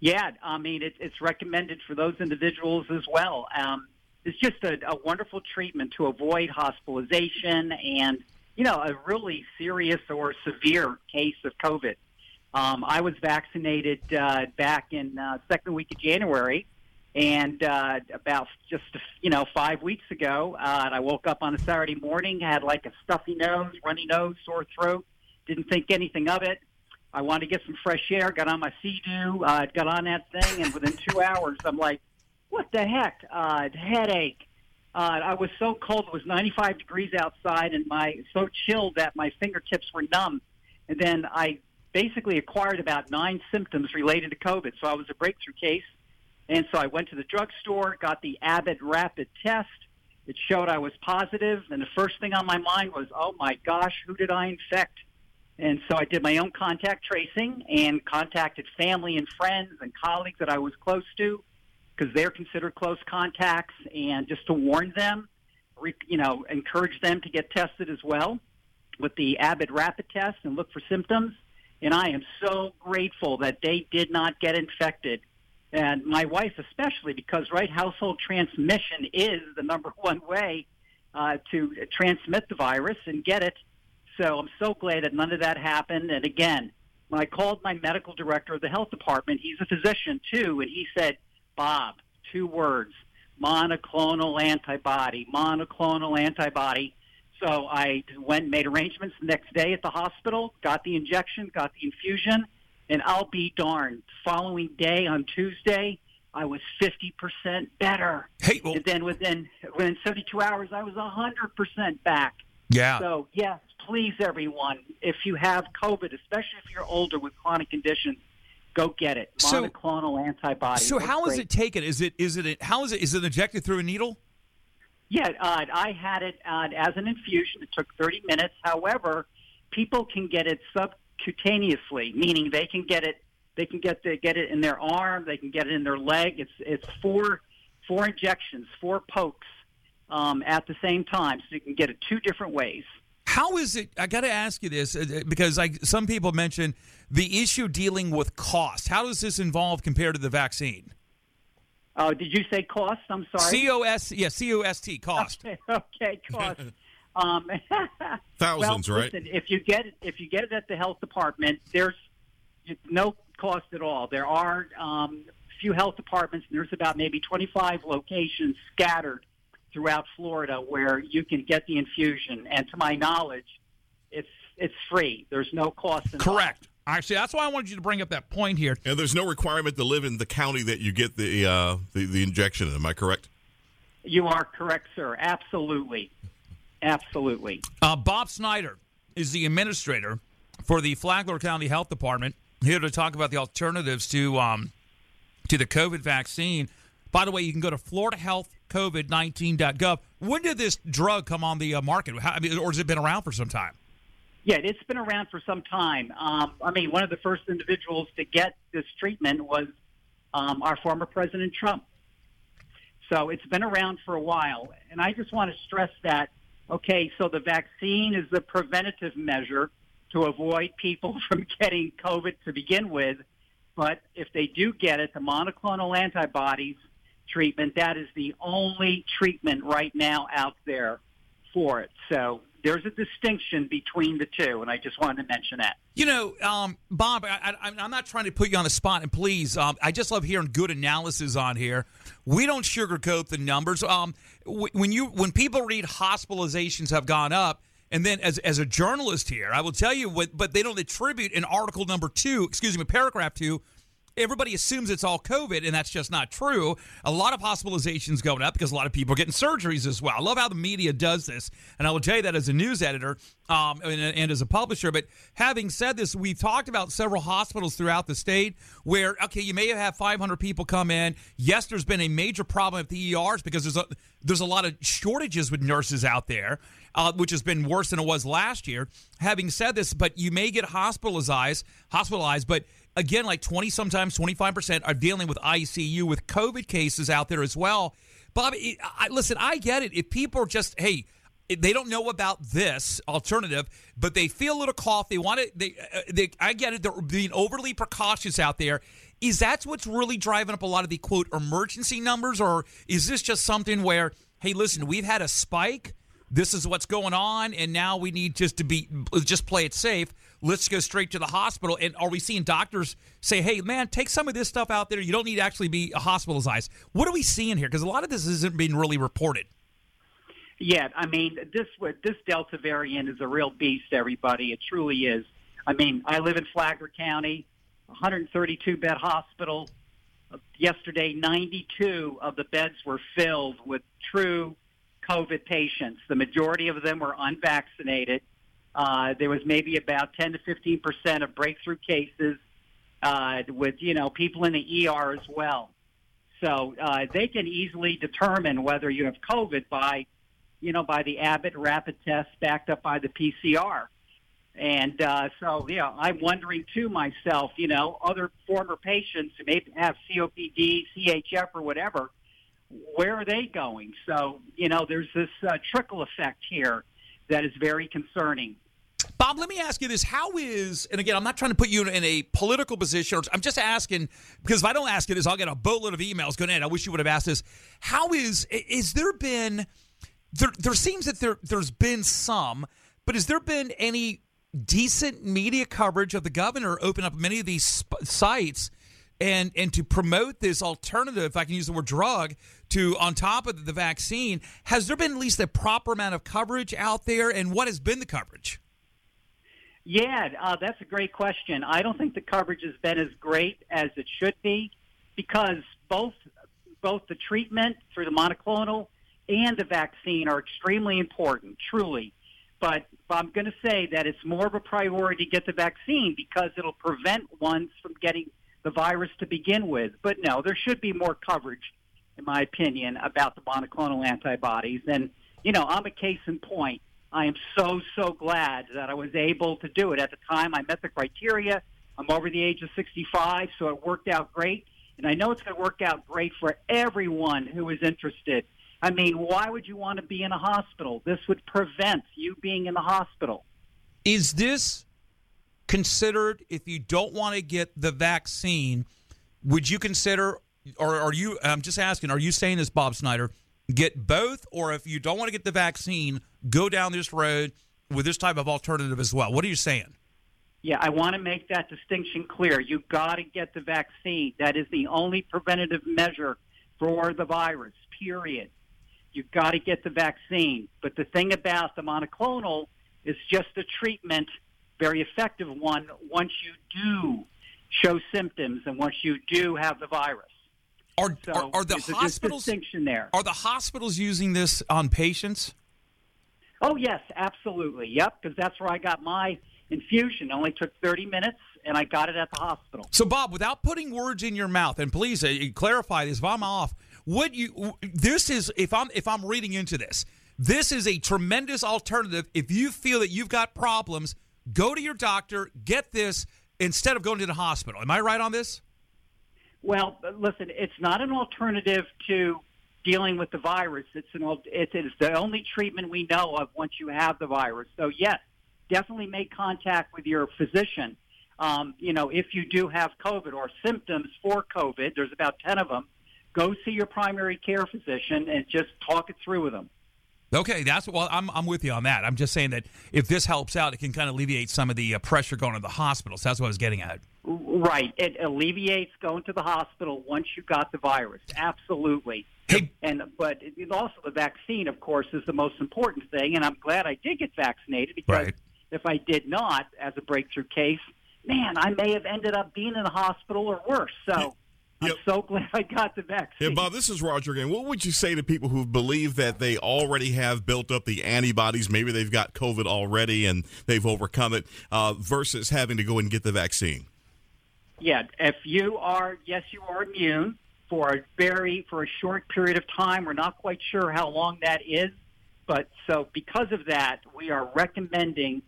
Yeah, I mean it, it's recommended for those individuals as well. Um, it's just a, a wonderful treatment to avoid hospitalization and you know a really serious or severe case of COVID. Um, I was vaccinated uh, back in uh, second week of January, and uh, about just you know five weeks ago, uh, I woke up on a Saturday morning, had like a stuffy nose, runny nose, sore throat. Didn't think anything of it. I wanted to get some fresh air. Got on my Sea-Doo, uh, got on that thing, and within two hours, I'm like, "What the heck? Uh, headache." Uh, I was so cold; it was 95 degrees outside, and my so chilled that my fingertips were numb. And then I basically acquired about nine symptoms related to COVID. So I was a breakthrough case. And so I went to the drugstore, got the Abbott rapid test. It showed I was positive, and the first thing on my mind was, oh my gosh, who did I infect? And so I did my own contact tracing and contacted family and friends and colleagues that I was close to because they're considered close contacts, and just to warn them, you know, encourage them to get tested as well with the Abbott rapid test and look for symptoms. And I am so grateful that they did not get infected. And my wife, especially, because, right, household transmission is the number one way uh, to transmit the virus and get it. So I'm so glad that none of that happened. And again, when I called my medical director of the health department, he's a physician too, and he said, Bob, two words monoclonal antibody, monoclonal antibody. So I went and made arrangements the next day at the hospital, got the injection, got the infusion, and I'll be darned. Following day on Tuesday, I was 50% better. Hey, well, and then within within 72 hours, I was 100% back. Yeah. So, yes, please, everyone, if you have COVID, especially if you're older with chronic conditions, go get it. Monoclonal so, antibody. So, how is it taken? Is it is it how is it is it injected through a needle? Yeah, uh, I had it uh, as an infusion. It took 30 minutes. However, people can get it subcutaneously, meaning they can get it. They can get the, get it in their arm. They can get it in their leg. It's it's four four injections, four pokes um, at the same time, so you can get it two different ways. How is it? I got to ask you this uh, because I, some people mention the issue dealing with cost. How does this involve compared to the vaccine? Oh, did you say cost? I'm sorry. C O S. Yeah, C O S T. Cost. Okay, okay cost. um, Thousands, well, right? Listen, if you get it, if you get it at the health department, there's no cost at all. There are um, a few health departments, and there's about maybe 25 locations scattered throughout Florida where you can get the infusion. And to my knowledge, it's it's free. There's no cost. Involved. Correct. Actually, that's why I wanted you to bring up that point here. And there's no requirement to live in the county that you get the uh, the, the injection. Am I correct? You are correct, sir. Absolutely, absolutely. Uh, Bob Snyder is the administrator for the Flagler County Health Department. Here to talk about the alternatives to um, to the COVID vaccine. By the way, you can go to FloridaHealthCovid19.gov. when did this drug come on the uh, market? How, I mean, or has it been around for some time? Yeah, it's been around for some time. Um, I mean, one of the first individuals to get this treatment was um, our former President Trump. So it's been around for a while. And I just want to stress that, okay, so the vaccine is the preventative measure to avoid people from getting COVID to begin with. But if they do get it, the monoclonal antibodies treatment, that is the only treatment right now out there for it. So there's a distinction between the two, and I just wanted to mention that. You know, um, Bob, I, am not trying to put you on the spot, and please, um, I just love hearing good analysis on here. We don't sugarcoat the numbers. Um, when you when people read hospitalizations have gone up, and then as as a journalist here, I will tell you what, but they don't attribute in article number two, excuse me, paragraph two, everybody assumes it's all COVID, and that's just not true. A lot of hospitalizations going up because a lot of people are getting surgeries as well. I love how the media does this, and I will tell you that as a news editor um, and, and, as a publisher. But having said this, we've talked about several hospitals throughout the state where okay, you may have had 500 people come in. Yes, there's been a major problem at the ERs because there's a there's a lot of shortages with nurses out there. Uh, which has been worse than it was last year. Having said this, but you may get hospitalized, hospitalized, but again, like 20, sometimes 25% are dealing with ICU with COVID cases out there as well. Bob, I, listen, I get it. If people are just, hey, they don't know about this alternative, but they feel a little cough. They want it. They, uh, they, I get it. They're being overly precautious out there. Is that what's really driving up a lot of the quote emergency numbers, or is this just something where, hey, listen, we've had a spike. This is what's going on, and now we need just to be just play it safe let's go straight to the hospital. And are we seeing doctors say, hey, man, take some of this stuff out there? You don't need to actually be a hospitalized. What are we seeing here? Because a lot of this isn't being really reported. Yeah, I mean, this this Delta variant is a real beast, everybody. It truly is. I mean, I live in Flagler County, 132 bed hospital. Yesterday, 92 of the beds were filled with true COVID patients. The majority of them were unvaccinated. Uh, there was maybe about 10 to 15 percent of breakthrough cases uh, with you know people in the ER as well. So uh, they can easily determine whether you have COVID by you know by the Abbott rapid test backed up by the PCR. And uh, so, yeah, I'm wondering too myself, you know, other former patients who may have COPD, CHF, or whatever, where are they going? So, you know, there's this uh, trickle effect here that is very concerning. Bob, let me ask you this. How is, and again, I'm not trying to put you in a political position. I'm just asking, because if I don't ask you this, I'll get a boatload of emails going in. I wish you would have asked this. How is, is there been, there, there seems that there, there's been some, but has there been any decent media coverage of the governor open up many of these sp- sites and and to promote this alternative, if I can use the word drug, to on top of the vaccine, has there been at least a proper amount of coverage out there? And what has been the coverage? Yeah, uh, that's a great question. I don't think the coverage has been as great as it should be because both both the treatment for the monoclonal and the vaccine are extremely important, truly. But I'm going to say that it's more of a priority to get the vaccine because it'll prevent ones from getting the virus to begin with. But no, there should be more coverage, in my opinion, about the monoclonal antibodies. And, you know, I'm a case in point. I am so, so glad that I was able to do it. At the time, I met the criteria. I'm over the age of 65, so it worked out great. And I know it's going to work out great for everyone who is interested. I mean, why would you want to be in a hospital? This would prevent you being in the hospital. Is this considered, if you don't want to get the vaccine, would you consider, or are you, I'm just asking, are you saying this, Bob Snyder, get both, or if you don't want to get the vaccine, go down this road with this type of alternative as well. What are you saying? Yeah, I want to make that distinction clear. You got to get the vaccine. That is the only preventative measure for the virus. Period. You got to get the vaccine. But the thing about the monoclonal is just a treatment, very effective one. Once you do show symptoms and once you do have the virus. Are, so are, are the hospitals distinction there? Are the hospitals using this on patients? Oh yes, absolutely. Yep, because that's where I got my infusion. It only took 30 minutes, and I got it at the hospital. So, Bob, without putting words in your mouth, and please uh, clarify this if I'm off, would you? This is if I'm if I'm reading into this, this is a tremendous alternative. If you feel that you've got problems, go to your doctor, get this instead of going to the hospital. Am I right on this? Well, listen, it's not an alternative to dealing with the virus. It's an it is the only treatment we know of once you have the virus. So yes, definitely make contact with your physician. Um, you know, if you do have COVID or symptoms for COVID, there's about ten of them. Go see your primary care physician and just talk it through with them. Okay, that's well. I'm I'm with you on that. I'm just saying that if this helps out, it can kind of alleviate some of the uh, pressure going to the hospitals. That's what I was getting at. Right. It alleviates going to the hospital once you got the virus. Absolutely. Hey. And but it, also the vaccine, of course, is the most important thing. And I'm glad I did get vaccinated because right. if I did not, as a breakthrough case, man, I may have ended up being in the hospital or worse. So. I'm yep. so glad I got the vaccine. Yeah, Bob, this is Roger again. What would you say to people who believe that they already have built up the antibodies? Maybe they've got COVID already and they've overcome it, uh, versus having to go and get the vaccine. Yeah, if you are, yes, you are immune for a very for a short period of time. We're not quite sure how long that is, but so because of that, we are recommending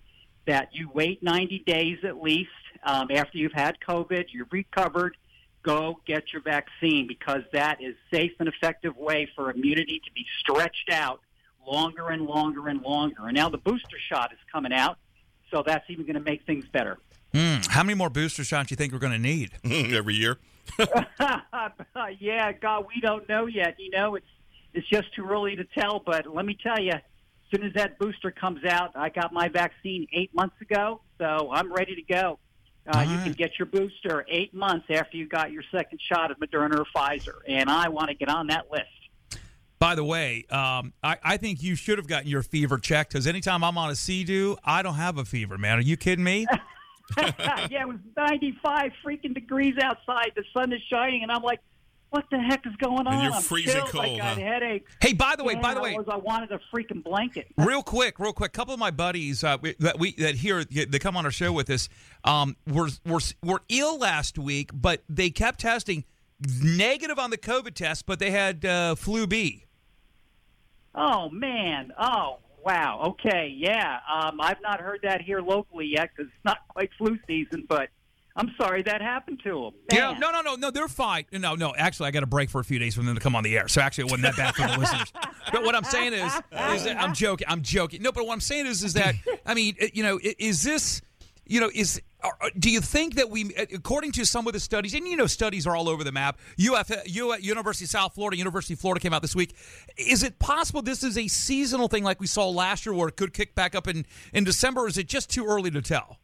that you wait 90 days at least um, after you've had COVID, you've recovered go get your vaccine because that is safe and effective way for immunity to be stretched out longer and longer and longer. And now the booster shot is coming out, so that's even going to make things better. Mm, how many more booster shots do you think we're going to need every year? yeah, God, we don't know yet. You know, it's it's just too early to tell. But let me tell you, as soon as that booster comes out, I got my vaccine eight months ago, so I'm ready to go. Uh, you can get your booster eight months after you got your second shot of Moderna or Pfizer, and I want to get on that list. By the way, um, I, I, think you should have gotten your fever checked because anytime I'm on a sea I don't have a fever, man. Are you kidding me? yeah, it was 95 freaking degrees outside. The sun is shining, and I'm like, what the heck is going on? And you're I'm freezing cold. I got huh? headaches. Hey, by the way, yeah, by the way, I, was, I wanted a freaking blanket. real quick, real quick. A couple of my buddies uh, that we that here they come on our show with us um, were were were ill last week, but they kept testing negative on the COVID test, but they had uh, flu B. Oh man! Oh wow! Okay, yeah. Um, I've not heard that here locally yet because it's not quite flu season, but I'm sorry that happened to them. Yeah, no, no, no, no. They're fine. No, no. Actually, I got a break for a few days for them to come on the air, so actually, it wasn't that bad for the listeners. But what I'm saying is, is that I'm joking. I'm joking. No, but what I'm saying is, is that I mean, you know, is this, you know, is do you think that we, according to some of the studies, and you know, studies are all over the map. UF, University of South Florida, University of Florida came out this week. Is it possible this is a seasonal thing like we saw last year, where it could kick back up in in December? Or is it just too early to tell?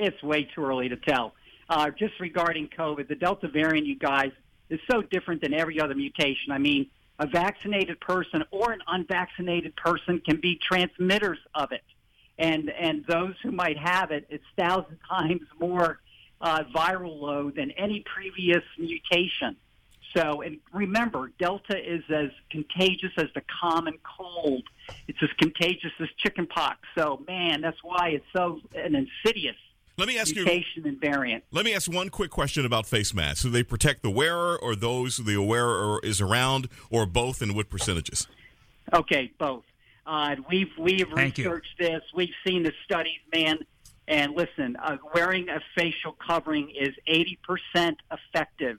it's way too early to tell. Uh, just regarding COVID, the Delta variant, you guys, is so different than every other mutation. I mean, a vaccinated person or an unvaccinated person can be transmitters of it, and and those who might have it, it's thousand times more uh, viral load than any previous mutation. So, and remember, Delta is as contagious as the common cold. It's as contagious as chickenpox. So, man, that's why it's so an insidious let me ask mutation you, and variant. Let me ask one quick question about face masks. Do they protect the wearer or those the wearer is around, or both, and what percentages? Okay, both. Uh, we've we've Thank researched you. this. We've seen the studies, man. And listen, uh, wearing a facial covering is eighty percent effective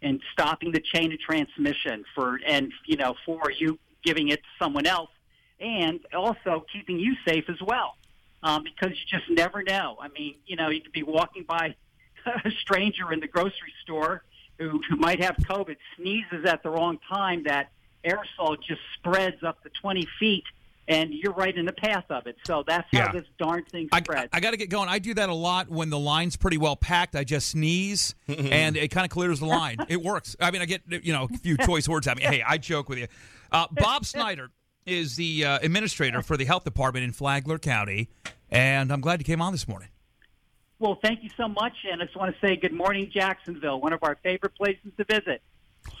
in stopping the chain of transmission for and you know for you giving it to someone else, and also keeping you safe as well um, because you just never know. I mean, you know, you could be walking by a stranger in the grocery store who, who might have COVID, sneezes at the wrong time, that aerosol just spreads up to 20 feet and you're right in the path of it. So that's Yeah. how this darn thing I, spreads. I got to get going. I do that a lot when the line's pretty well packed. I just sneeze and it kind of clears the line. It works. I mean, I get you know a few choice words. I mean, hey, I joke with you. Uh, Bob Snyder is the uh, administrator for the health department in Flagler County, and I'm glad you came on this morning. Well, thank you so much, and I just want to say good morning, Jacksonville, one of our favorite places to visit.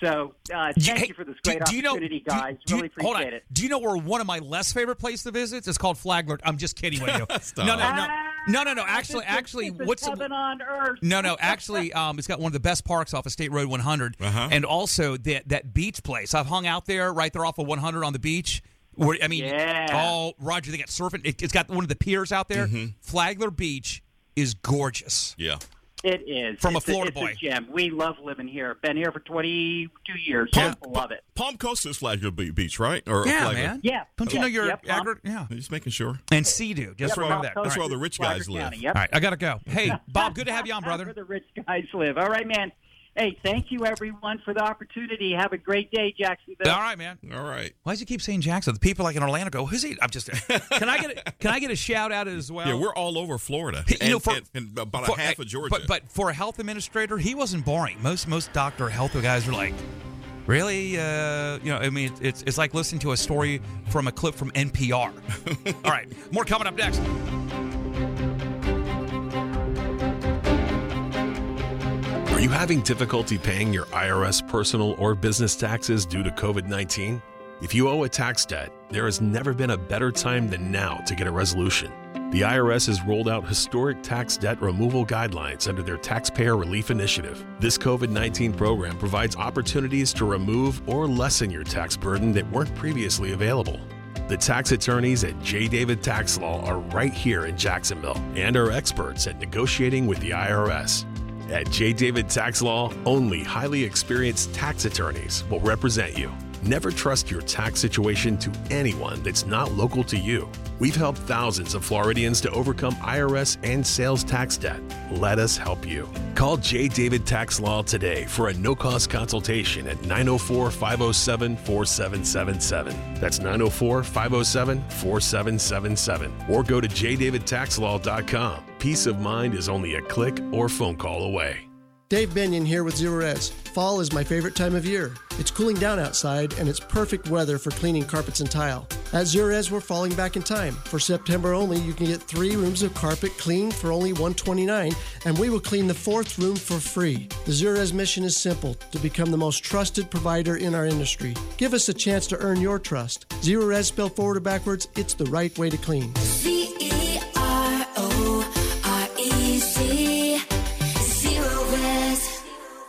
So, uh, thank Hey, you for this great do you opportunity, do you- guys. do you- really hold appreciate on. it. Do you know where one of my less favorite places to visit? It's called Flagler. I'm just kidding with you. no, no, no. No, no, no. Actually, actually, this is what's heaven on earth? no, no. Actually, um, it's got one of the best parks off of State Road 100, Uh-huh. and also that that beach place. I've hung out there right there off of 100 on the beach. Where, I mean, Yeah. oh, Roger, they got surfing. It, it's got one of the piers out there. Mm-hmm. Flagler Beach is gorgeous. Yeah. It is From a It's Florida it's boy. gem. We love living here. Been here for 22 years. Palm- Just love it. Palm Coast is Flagler Be- Beach, right? Or Yeah, Flagler? man. Yeah. Don't you yeah, know your yep, agri- yeah. Just making sure. And Sea-Doo. Just Yep, remember Palm that. Coast That's where all the is rich Flagler guys live. County, Yep. All right, I gotta go. Hey, Bob, good to have you on, brother. Where the rich guys live. All right, man. Hey, thank you everyone for the opportunity. Have a great day, Jacksonville. All right, man. All right. Why does he keep saying Jackson? The people like in Orlando go, "Who's he?" I'm just. Can I get a, Can I get a shout out as well? yeah, we're all over Florida. You and, know, for- and- and about for- a half of Georgia. But but for a health administrator, he wasn't boring. Most most doctor health guys are like, really, uh, you know, I mean, it's it's like listening to a story from a clip from NPR. All right, more coming up next. You having difficulty paying your IRS personal or business taxes due to COVID 19? If you owe a tax debt, there has never been a better time than now to get a resolution. The IRS has rolled out historic tax debt removal guidelines under their Taxpayer Relief Initiative. This COVID 19 program provides opportunities to remove or lessen your tax burden that weren't previously available. The tax attorneys at J. David Tax Law are right here in Jacksonville and are experts at negotiating with the IRS. At J. David Tax Law, only highly experienced tax attorneys will represent you. Never trust your tax situation to anyone that's not local to you. We've helped thousands of Floridians to overcome IRS and sales tax debt. Let us help you. Call J. David Tax Law today for a no cost consultation at 904 507 4777. That's 904 507 4777. Or go to jdavidtaxlaw.com. Peace of mind is only a click or phone call away. Dave Benyon here with Zerorez. Fall is my favorite time of year. It's cooling down outside and it's perfect weather for cleaning carpets and tile. At Zerorez, we're falling back in time. For September only, you can get three rooms of carpet cleaned for only 129, and we will clean the fourth room for free. The Zerorez mission is simple to become the most trusted provider in our industry. Give us a chance to earn your trust. Zerorez spelled forward or backwards, it's the right way to clean.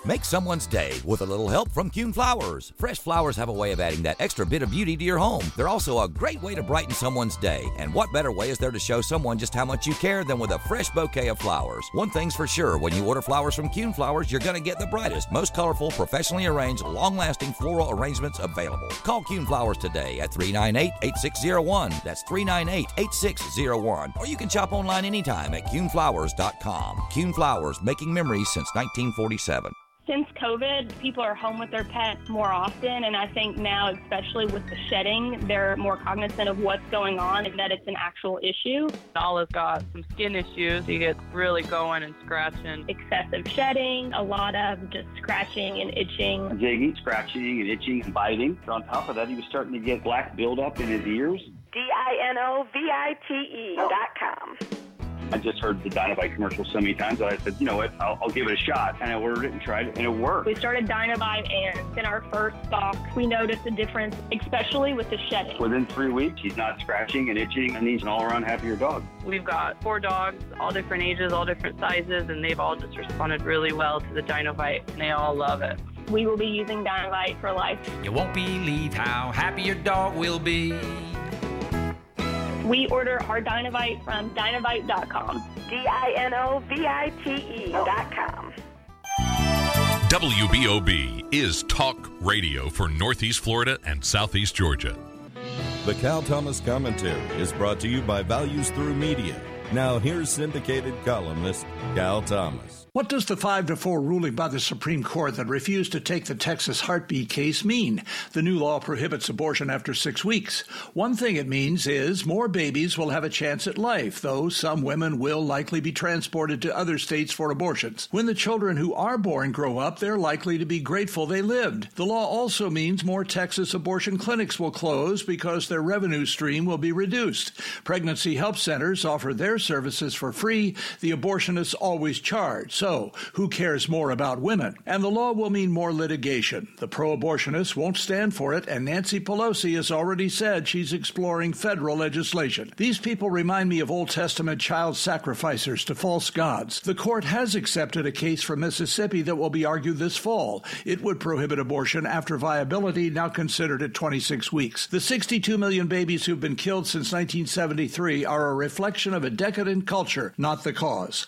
Make someone's day with a little help from Kuhn Flowers. Fresh flowers have a way of adding that extra bit of beauty to your home. They're also a great way to brighten someone's day. And what better way is there to show someone just how much you care than with a fresh bouquet of flowers? One thing's for sure when you order flowers from Kuhn Flowers, you're going to get the brightest, most colorful, professionally arranged, long lasting floral arrangements available. Call Kuhn Flowers today at 398 8601. That's 398 8601. Or you can shop online anytime at kuhnflowers.com. Kuhn Flowers, making memories since 1947. Since COVID, people are home with their pets more often, and I think now, especially with the shedding, they're more cognizant of what's going on and that it's an actual issue. Nala's got some skin issues. He gets really going and scratching. Excessive shedding, a lot of just scratching and itching. Digging, scratching, and itching and biting. On top of that, he was starting to get black buildup in his ears. D I N O V I T E dot com. I just heard the Dinovite commercial so many times that I said, you know what, I'll, I'll give it a shot. And I ordered it and tried it, and it worked. We started Dinovite, and in our first box, we noticed a difference, especially with the shedding. Within three weeks, he's not scratching and itching, and he's an all-around happier dog. We've got four dogs, all different ages, all different sizes, and they've all just responded really well to the Dinovite, and they all love it. We will be using Dinovite for life. You won't believe how happy your dog will be. We order our Dinovite from Dinovite.com. D I N O V I T E dot com. WBOB is talk radio for Northeast Florida and Southeast Georgia. The Cal Thomas Commentary is brought to you by Values Through Media. Now, here's syndicated columnist Cal Thomas. What does the 5 to 4 ruling by the Supreme Court that refused to take the Texas heartbeat case mean? The new law prohibits abortion after six weeks. One thing it means is more babies will have a chance at life, though some women will likely be transported to other states for abortions. When the children who are born grow up, they're likely to be grateful they lived. The law also means more Texas abortion clinics will close because their revenue stream will be reduced. Pregnancy help centers offer their services for free, the abortionists always charge. So, who cares more about women? And the law will mean more litigation. The pro abortionists won't stand for it, and Nancy Pelosi has already said she's exploring federal legislation. These people remind me of Old Testament child sacrificers to false gods. The court has accepted a case from Mississippi that will be argued this fall. It would prohibit abortion after viability, now considered at 26 weeks. The 62 million babies who've been killed since 1973 are a reflection of a decadent culture, not the cause.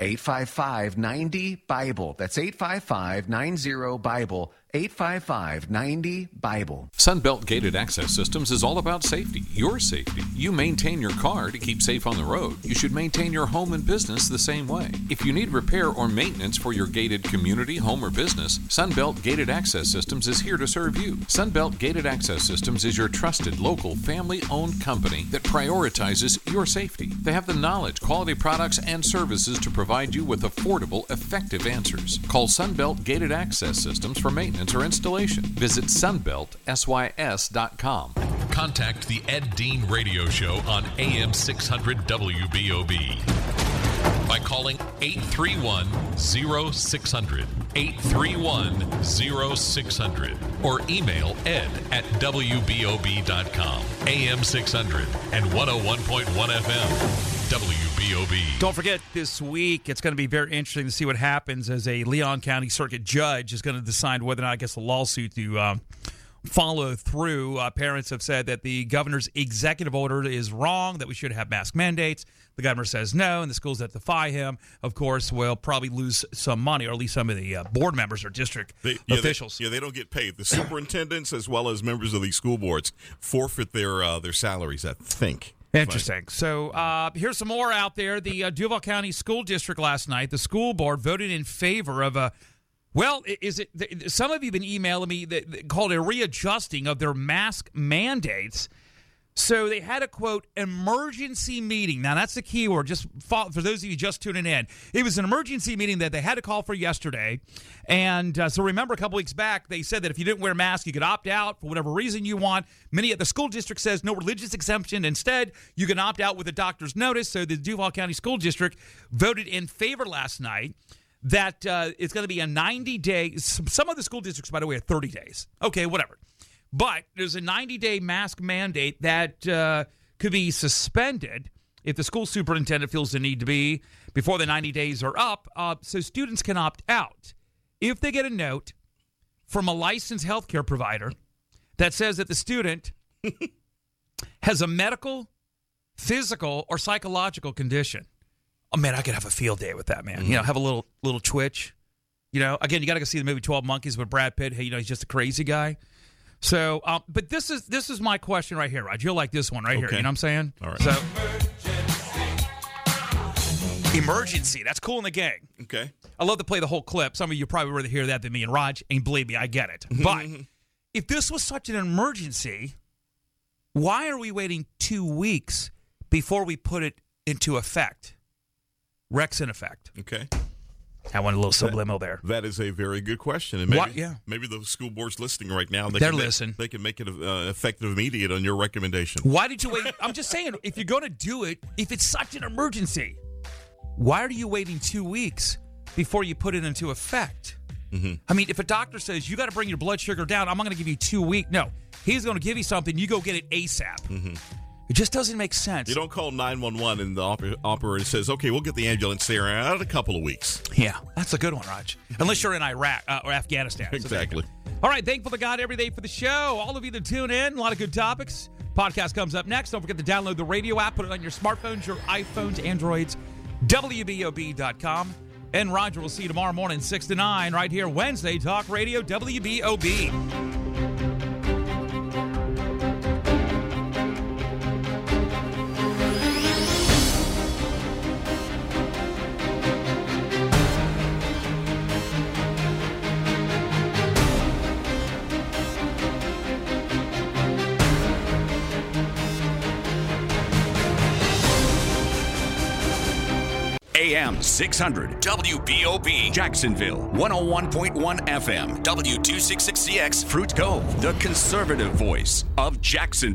855 90 Bible. That's 855 90 Bible. 855 90 Bible. Sunbelt Gated Access Systems is all about safety, your safety. You maintain your car to keep safe on the road. You should maintain your home and business the same way. If you need repair or maintenance for your gated community, home, or business, Sunbelt Gated Access Systems is here to serve you. Sunbelt Gated Access Systems is your trusted local family owned company that prioritizes your safety. They have the knowledge, quality products, and services to provide you with affordable, effective answers. Call Sunbelt Gated Access Systems for maintenance or installation. Visit sunbeltsys.com. Contact the Ed Dean Radio Show on AM 600 WBOB by calling 831 0600. 831 0600. Or email ed at WBOB.com. AM 600 and 101.1 FM. WBOB. Don't forget, this week it's going to be very interesting to see what happens as a Leon County Circuit judge is going to decide whether or not I guess a lawsuit to um, follow through. Uh, parents have said that the governor's executive order is wrong, that we should have mask mandates. The governor says no, and the schools that defy him, of course, will probably lose some money, or at least some of the uh, board members or district They, yeah, officials. They, yeah, they don't get paid. The superintendents, as well as members of these school boards, forfeit their uh, their salaries. I think. Interesting. So uh, here's some more out there. The uh, Duval County School District last night, the school board voted in favor of a. Well, is it? Some of you been emailing me that called a readjusting of their mask mandates. So they had a quote emergency meeting. Now that's the key word. Just fo- for those of you just tuning in, it was an emergency meeting that they had to call for yesterday. And uh, so remember, a couple weeks back, they said that if you didn't wear a mask, you could opt out for whatever reason you want. Many of the school district says no religious exemption. Instead, you can opt out with a doctor's notice. So the Duval County School District voted in favor last night that uh, it's going to be a 90 day. Some of the school districts, by the way, are 30 days. Okay, whatever. But there's a 90 day mask mandate that uh, could be suspended if the school superintendent feels the need to be before the 90 days are up. Uh, so students can opt out if they get a note from a licensed healthcare provider that says that the student has a medical, physical, or psychological condition. Oh man, I could have a field day with that man. You know, have a little little twitch. You know, again, you got to go see the movie Twelve Monkeys with Brad Pitt. Hey, you know, he's just a crazy guy. So, um, but this is this is my question right here, Raj. You'll like this one right here. You know what I'm saying? All right. So, emergency. That's cool in the gang. Okay. I love to play the whole clip. Some of you probably rather hear that than me and Raj. And believe me, I get it. But if this was such an emergency, why are we waiting two weeks before we put it into effect? Rex in effect. Okay. I want a little subliminal there. That is a very good question. And maybe, What- yeah. maybe the school board's listening right now. They They're can listening. They can make it uh, effective immediate on your recommendation. Why did you wait? I'm just saying, if you're going to do it, if it's such an emergency, why are you waiting two weeks before you put it into effect? Mm-hmm. I mean, if a doctor says you got to bring your blood sugar down, I'm not going to give you two weeks. No, he's going to give you something. You go get it ASAP. Mm-hmm. It just doesn't make sense. You don't call 911 and the oper- operator says, okay, we'll get the ambulance there in a couple of weeks. Yeah, that's a good one, Raj. Unless you're in Iraq uh, or Afghanistan. So Exactly. go. All right, thankful to God every day for the show. All of you that tune in, a lot of good topics. Podcast comes up next. Don't forget to download the radio app, put it on your smartphones, your iPhones, Androids, WBOB.com. And Roger will see you tomorrow morning, 6 to 9, right here, Wednesday, Talk Radio, WBOB. AM 600 WBOB Jacksonville 101.1 FM W266CX Fruit Cove the conservative voice of Jacksonville